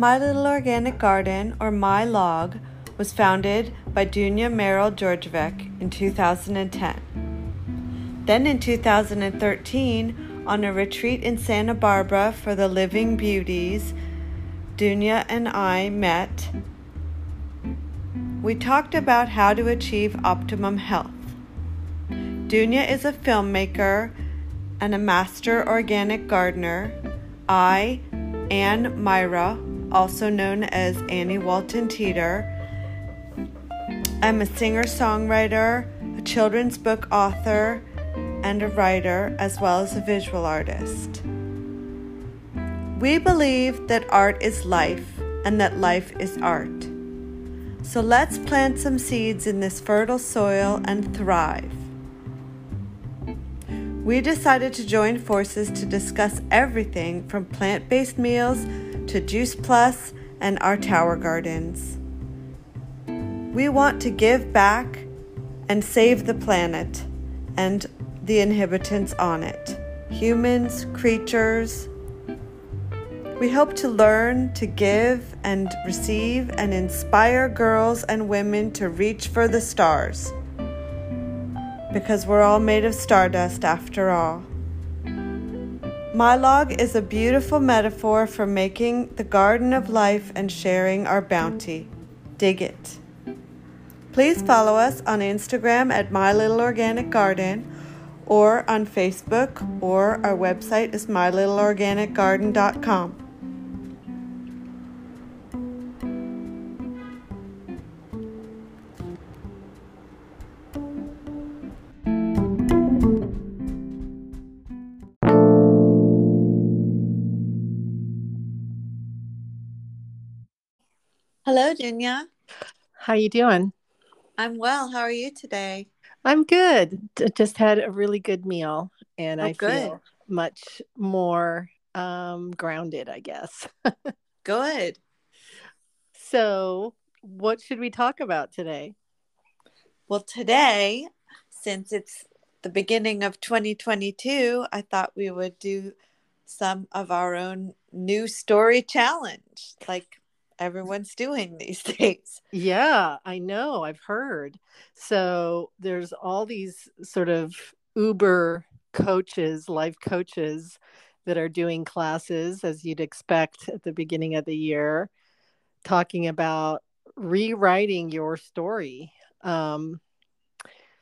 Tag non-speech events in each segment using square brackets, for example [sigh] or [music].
My Little Organic Garden, or My Log, was founded by Dunya Merrill Georgievich in 2010. Then in 2013, on a retreat in Santa Barbara for the Living Beauties, Dunya and I met. We talked about how to achieve optimum health. Dunya is a filmmaker and a master organic gardener. I, Ann Myra, also known as Annie Walton Teeter, I'm a singer songwriter, a children's book author, and a writer, as well as a visual artist. We believe that art is life and that life is art. So let's plant some seeds in this fertile soil and thrive. We decided to join forces to discuss everything from plant based meals to Juice Plus and our tower gardens. We want to give back and save the planet and the inhabitants on it humans, creatures, we hope to learn, to give, and receive, and inspire girls and women to reach for the stars. Because we're all made of stardust after all. My log is a beautiful metaphor for making the garden of life and sharing our bounty. Dig it. Please follow us on Instagram at My Little Organic Garden or on Facebook, or our website is mylittleorganicgarden.com. Hello, Dunya. How you doing? I'm well. How are you today? I'm good. Just had a really good meal, and oh, I good. feel much more um, grounded. I guess. [laughs] good. So, what should we talk about today? Well, today, since it's the beginning of 2022, I thought we would do some of our own new story challenge, like everyone's doing these [laughs] days. Yeah, I know. I've heard. So there's all these sort of Uber coaches, life coaches that are doing classes as you'd expect at the beginning of the year, talking about rewriting your story. Um,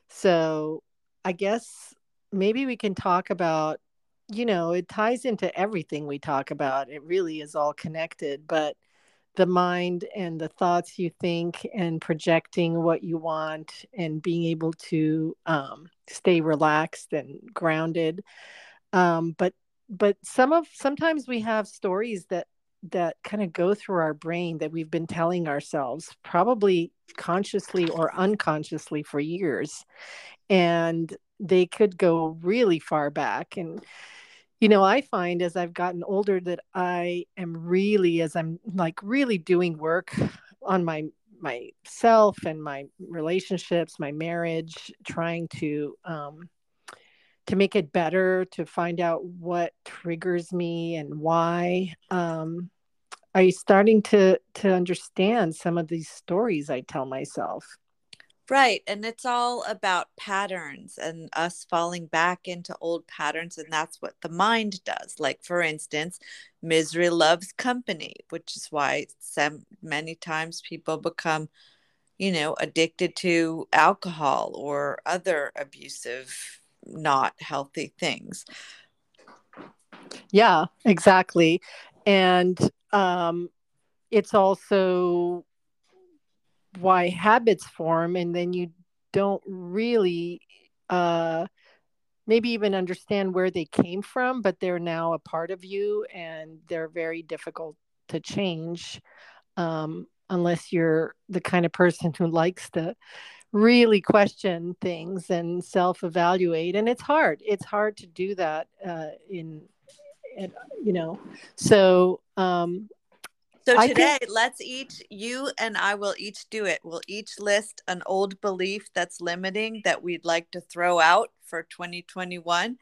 so I guess maybe we can talk about, you know, it ties into everything we talk about. It really is all connected, but the mind and the thoughts you think and projecting what you want and being able to um, stay relaxed and grounded. Um, but but some of sometimes we have stories that that kind of go through our brain that we've been telling ourselves probably consciously or unconsciously for years and they could go really far back and you know i find as i've gotten older that i am really as i'm like really doing work on my myself and my relationships my marriage trying to um to make it better to find out what triggers me and why um are you starting to to understand some of these stories i tell myself Right. And it's all about patterns and us falling back into old patterns. And that's what the mind does. Like, for instance, misery loves company, which is why some, many times people become, you know, addicted to alcohol or other abusive, not healthy things. Yeah, exactly. And um, it's also why habits form and then you don't really uh maybe even understand where they came from but they're now a part of you and they're very difficult to change um, unless you're the kind of person who likes to really question things and self-evaluate and it's hard. It's hard to do that uh, in, you know. So um, so today, can... let's each, you and I will each do it. We'll each list an old belief that's limiting that we'd like to throw out for 2021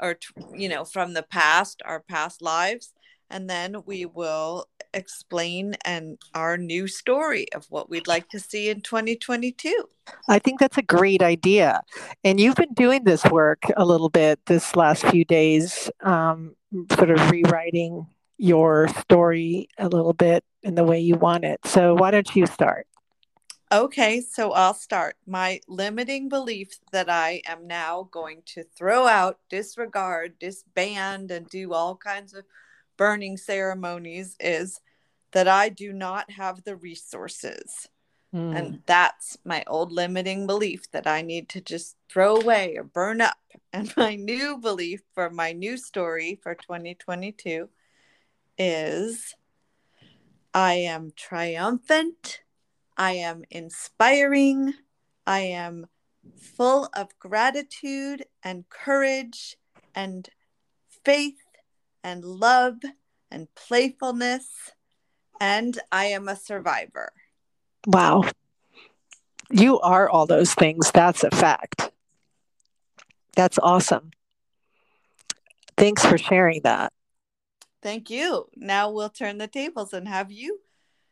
or, you know, from the past, our past lives. and then we will explain and our new story of what we'd like to see in 2022. I think that's a great idea. And you've been doing this work a little bit this last few days, um, sort of rewriting your story a little bit in the way you want it. So why don't you start? Okay, so I'll start. My limiting belief that I am now going to throw out, disregard, disband, and do all kinds of burning ceremonies is that I do not have the resources. Mm. And that's my old limiting belief that I need to just throw away or burn up. [laughs] And my new belief for my new story for 2022 is I am triumphant I am inspiring. I am full of gratitude and courage and faith and love and playfulness. And I am a survivor. Wow. You are all those things. That's a fact. That's awesome. Thanks for sharing that. Thank you. Now we'll turn the tables and have you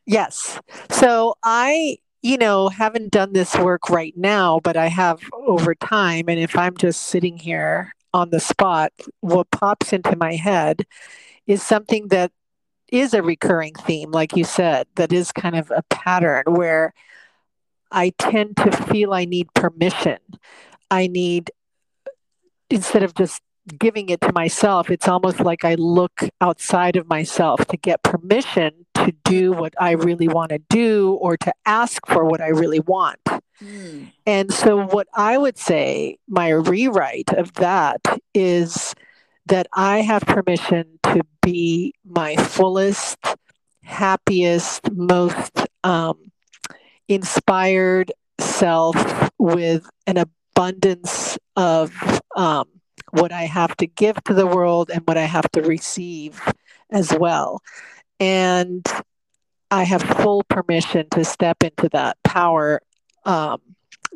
Yes. So I, you know, haven't done this work right now, but I have over time. And if I'm just sitting here on the spot, what pops into my head is something that is a recurring theme, like you said, that is kind of a pattern where I tend to feel I need permission. I need, instead of just giving it to myself, it's almost like I look outside of myself to get permission to do what I really want to do or to ask for what I really want. Mm. And so, what I would say, my rewrite of that is that I have permission to be my fullest, happiest, most um, inspired self with an abundance of um, what I have to give to the world and what I have to receive as well. And I have full permission to step into that power um,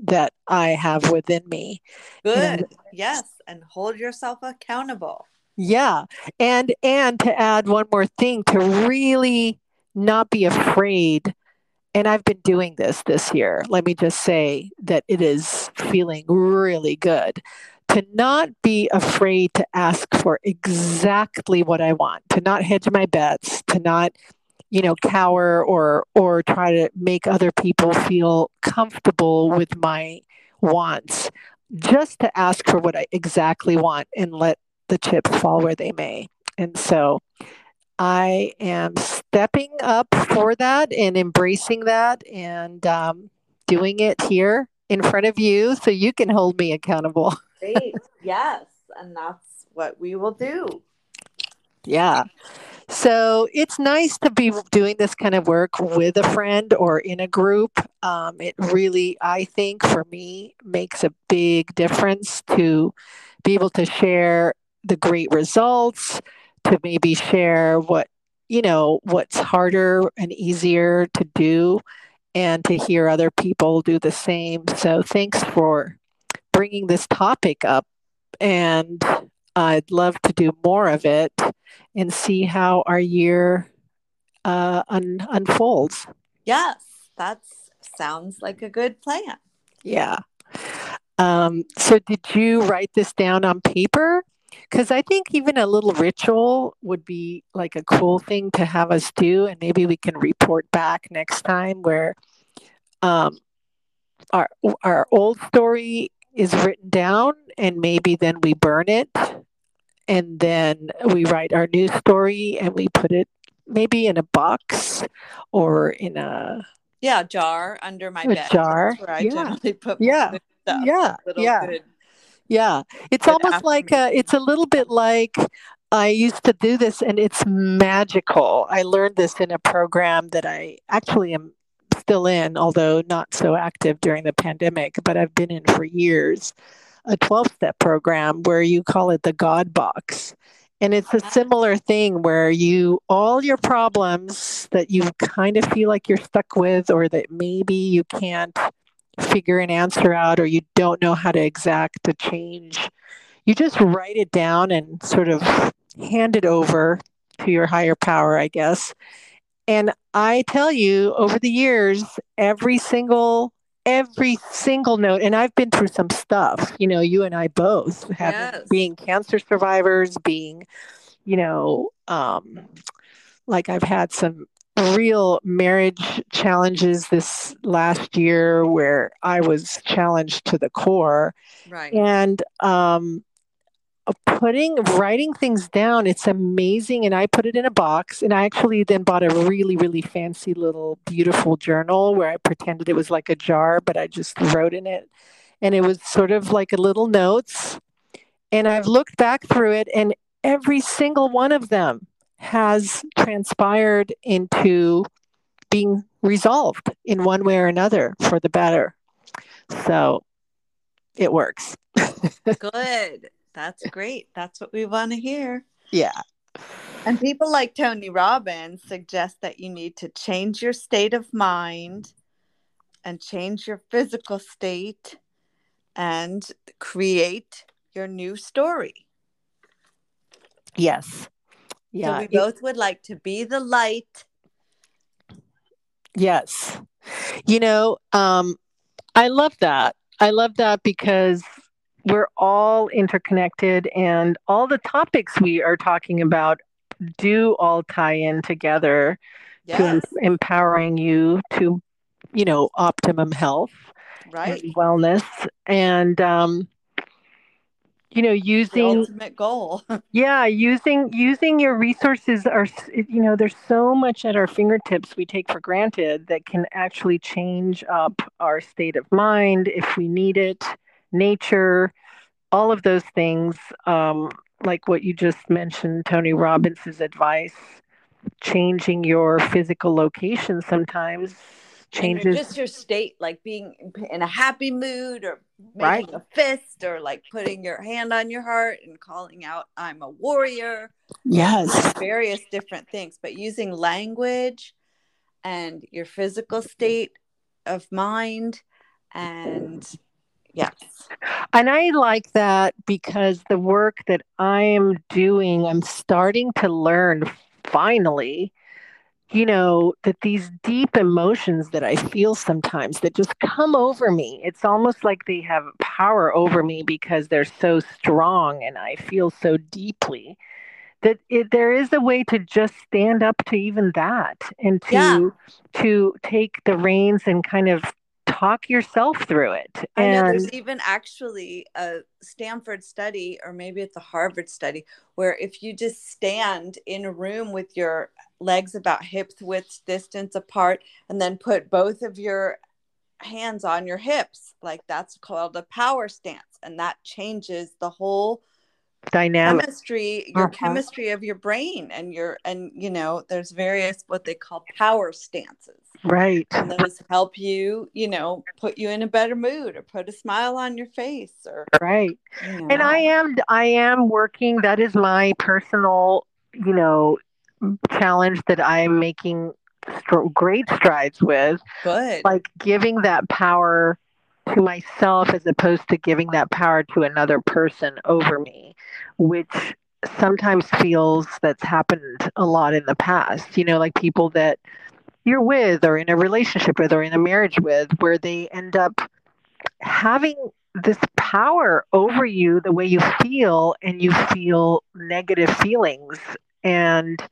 that I have within me. Good. And, yes. And hold yourself accountable. Yeah. And and to add one more thing to really not be afraid and I've been doing this this year. Let me just say that it is feeling really good to not be afraid to ask for exactly what I want, to not hedge my bets, to not, you know, cower or or try to make other people feel comfortable with my wants. Just to ask for what I exactly want and let the chips fall where they may. And so I am stepping up for that and embracing that and um, doing it here in front of you so you can hold me accountable. [laughs] Great. yes. And that's what we will do. Yeah. So it's nice to be doing this kind of work with a friend or in a group. Um, it really, I think, for me, makes a big difference to be able to share the great results, to maybe share what, you know, what's harder and easier to do, and to hear other people do the same. So thanks for bringing this topic up. And I'd love to do more of it and see how our year uh, un- unfolds. Yes, that sounds like a good plan. Yeah. Um, so, did you write this down on paper? Because I think even a little ritual would be like a cool thing to have us do, and maybe we can report back next time where um, our our old story is written down and maybe then we burn it and then we write our new story and we put it maybe in a box or in a yeah jar under my bed. jar. Where I yeah. generally put yeah. yeah. yeah yeah it's almost like a, uh, it's a little bit like I used to do this and it's magical. I learned this in a program that I actually am still in, although not so active during the pandemic, but I've been in for years, a 12 step program where you call it the God box. And it's a ah. similar thing where you, all your problems that you kind of feel like you're stuck with, or that maybe you can't figure an answer out, or you don't know how to exact a change, you just write it down and sort of hand it over to your higher power, I guess. And I tell you, over the years, every single every single note and i've been through some stuff you know you and i both have yes. being cancer survivors being you know um like i've had some real marriage challenges this last year where i was challenged to the core. Right. And um putting writing things down it's amazing. And i put it in a box. And i actually then bought a really really fancy little beautiful journal where i pretended it was like a jar but i just wrote in it. And it was sort of like a little notes. And i've looked back through it and every single one of them has transpired into being resolved in one way or another for the better so it works [laughs] good that's great. That's what we want to hear. Yeah. And people like Tony Robbins suggest that you need to change your state of mind and change your physical state and create your new story. Yes. Yeah. So we both would like to be the light. Yes. You know, um, I love that. I love that because we're all interconnected and all the topics we are talking about do all tie in together yes. to em- empowering you to you know optimum health right and wellness and um you know using ultimate goal. [laughs] Yeah using using your resources are you know there's so much at our fingertips we take for granted that can actually change up our state of mind if we need it nature, all of those things, um, like what you just mentioned, Tony Robbins's advice, changing your physical location sometimes changes just your state, like being in a happy mood or making right. a fist or like putting your hand on your heart and calling out, I'm a warrior. Yes. Various different things, but using language and your physical state of mind and Yes. And I like that because the work that I am doing, I'm starting to learn finally, you know, that these deep emotions that I feel sometimes that just come over me, it's almost like they have power over me because they're so strong and I feel so deeply that it, there is a way to just stand up to even that and to yeah. to take the reins and kind of talk yourself through it. And I know there's even actually a Stanford study, or maybe it's a Harvard study, where if you just stand in a room with your legs about hip width distance apart and then put both of your hands on your hips, like that's called a power stance. And that changes the whole dynamic chemistry your uh-huh. chemistry of your brain and your and you know there's various what they call power stances. Right. And those help you you know put you in a better mood or put a smile on your face or right. you know. and i am i am working that is my personal you know challenge that i'm making st- great strides with. Good. Like giving that power to myself as opposed to giving that power to another person over me, which sometimes feels that's happened a lot in the past. You know, like people that you're with or in a relationship with or in a marriage with, where they end up having this power over you the way you feel and you feel negative feelings and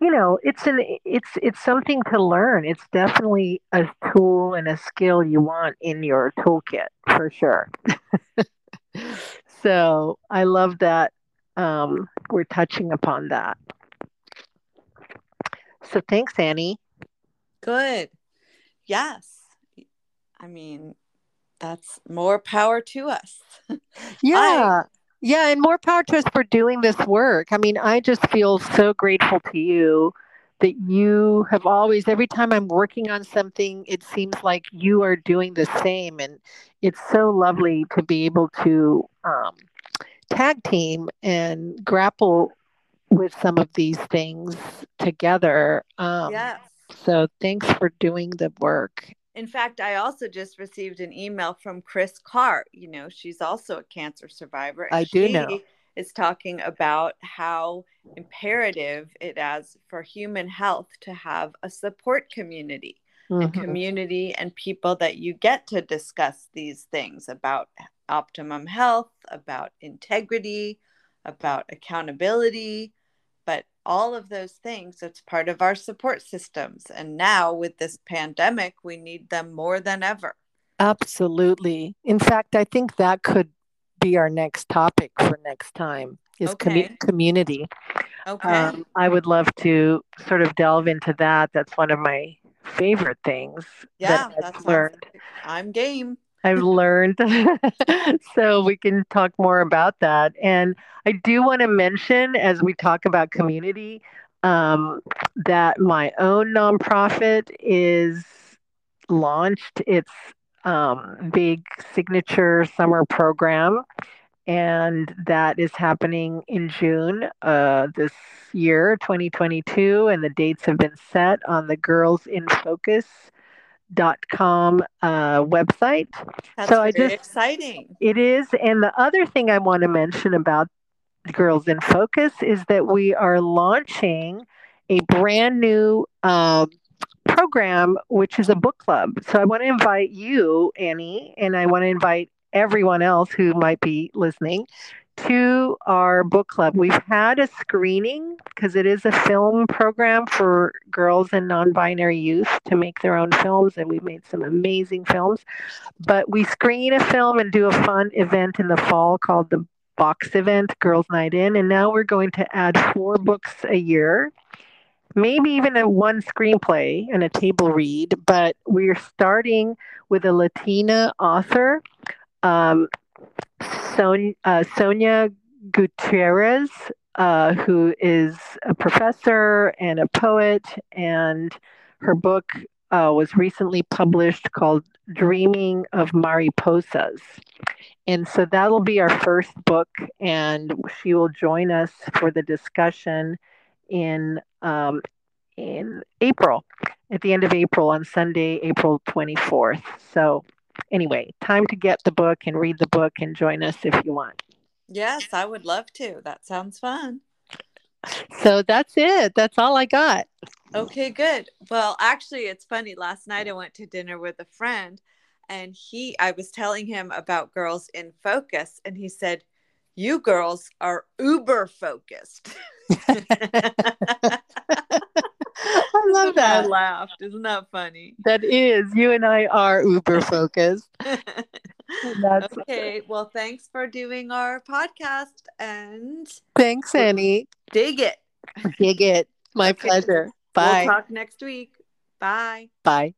you know it's an it's it's something to learn. It's definitely a tool and a skill you want in your toolkit for sure. [laughs] So i love that um, we're touching upon that. So thanks annie. Good. Yes. I mean that's more power to us. [laughs] Yeah. I, yeah, and more power to us for doing this work. I mean, I just feel so grateful to you that you have always, every time I'm working on something, it seems like you are doing the same. And it's so lovely to be able to um, tag team and grapple with some of these things together. Um, yes. So thanks for doing the work in fact, I also just received an email from Kris Carr. You know, she's also a cancer survivor. I do know. is talking about how imperative it is for human health to have a support community mm-hmm. and community and people that you get to discuss these things about optimum health, about integrity, about accountability, but all of those things, it's part of our support systems. And now with this pandemic, we need them more than ever. Absolutely. In fact, I think that could be our next topic for next time is okay. com- community. Okay. Um, I would love to sort of delve into that. That's one of my favorite things. Yeah, that that's learned. I'm game. I've learned. [laughs] so we can talk more about that. And I do want to mention, as we talk about community, um, that my own nonprofit is launched its um, big signature summer program. And that is happening in June uh, this year, 2022. And the dates have been set on the Girls in Focus dot com uh, website. That's so I just exciting. It is, and the other thing I want to mention about Girls in Focus is that we are launching a brand new uh, program, which is a book club. So I want to invite you, Annie, and I want to invite everyone else who might be listening to our book club. We've had a screening because it is a film program for girls and non binary youth to make their own films, and we've made some amazing films. But we screen a film and do a fun event in the fall called the Box Event Girls Night In. And now we're going to add four books a year. Maybe even a one screenplay and a table read, but we're starting with a Latina author um, Son, uh, Sonia Gutierrez, uh, who is a professor and a poet, and her book uh, was recently published called Dreaming of Mariposas. And so that'll be our first book, and she will join us for the discussion in um, in April, at the end of April on Sunday, April 24th. So anyway, time to get the book and read the book and join us if you want. Yes, I would love to. That sounds fun. So that's it. That's all I got. Okay, good. Well, actually, it's funny. Last night I went to dinner with a friend and he I was telling him about girls in focus and he said, "You girls are uber focused." [laughs] [laughs] [laughs] I love that. I laughed. Isn't that funny? That is. You and I are uber focused. [laughs] okay. Well, thanks for doing our podcast and thanks, Annie. Dig it. Dig it. My okay. pleasure. Bye. We'll talk next week. Bye. Bye.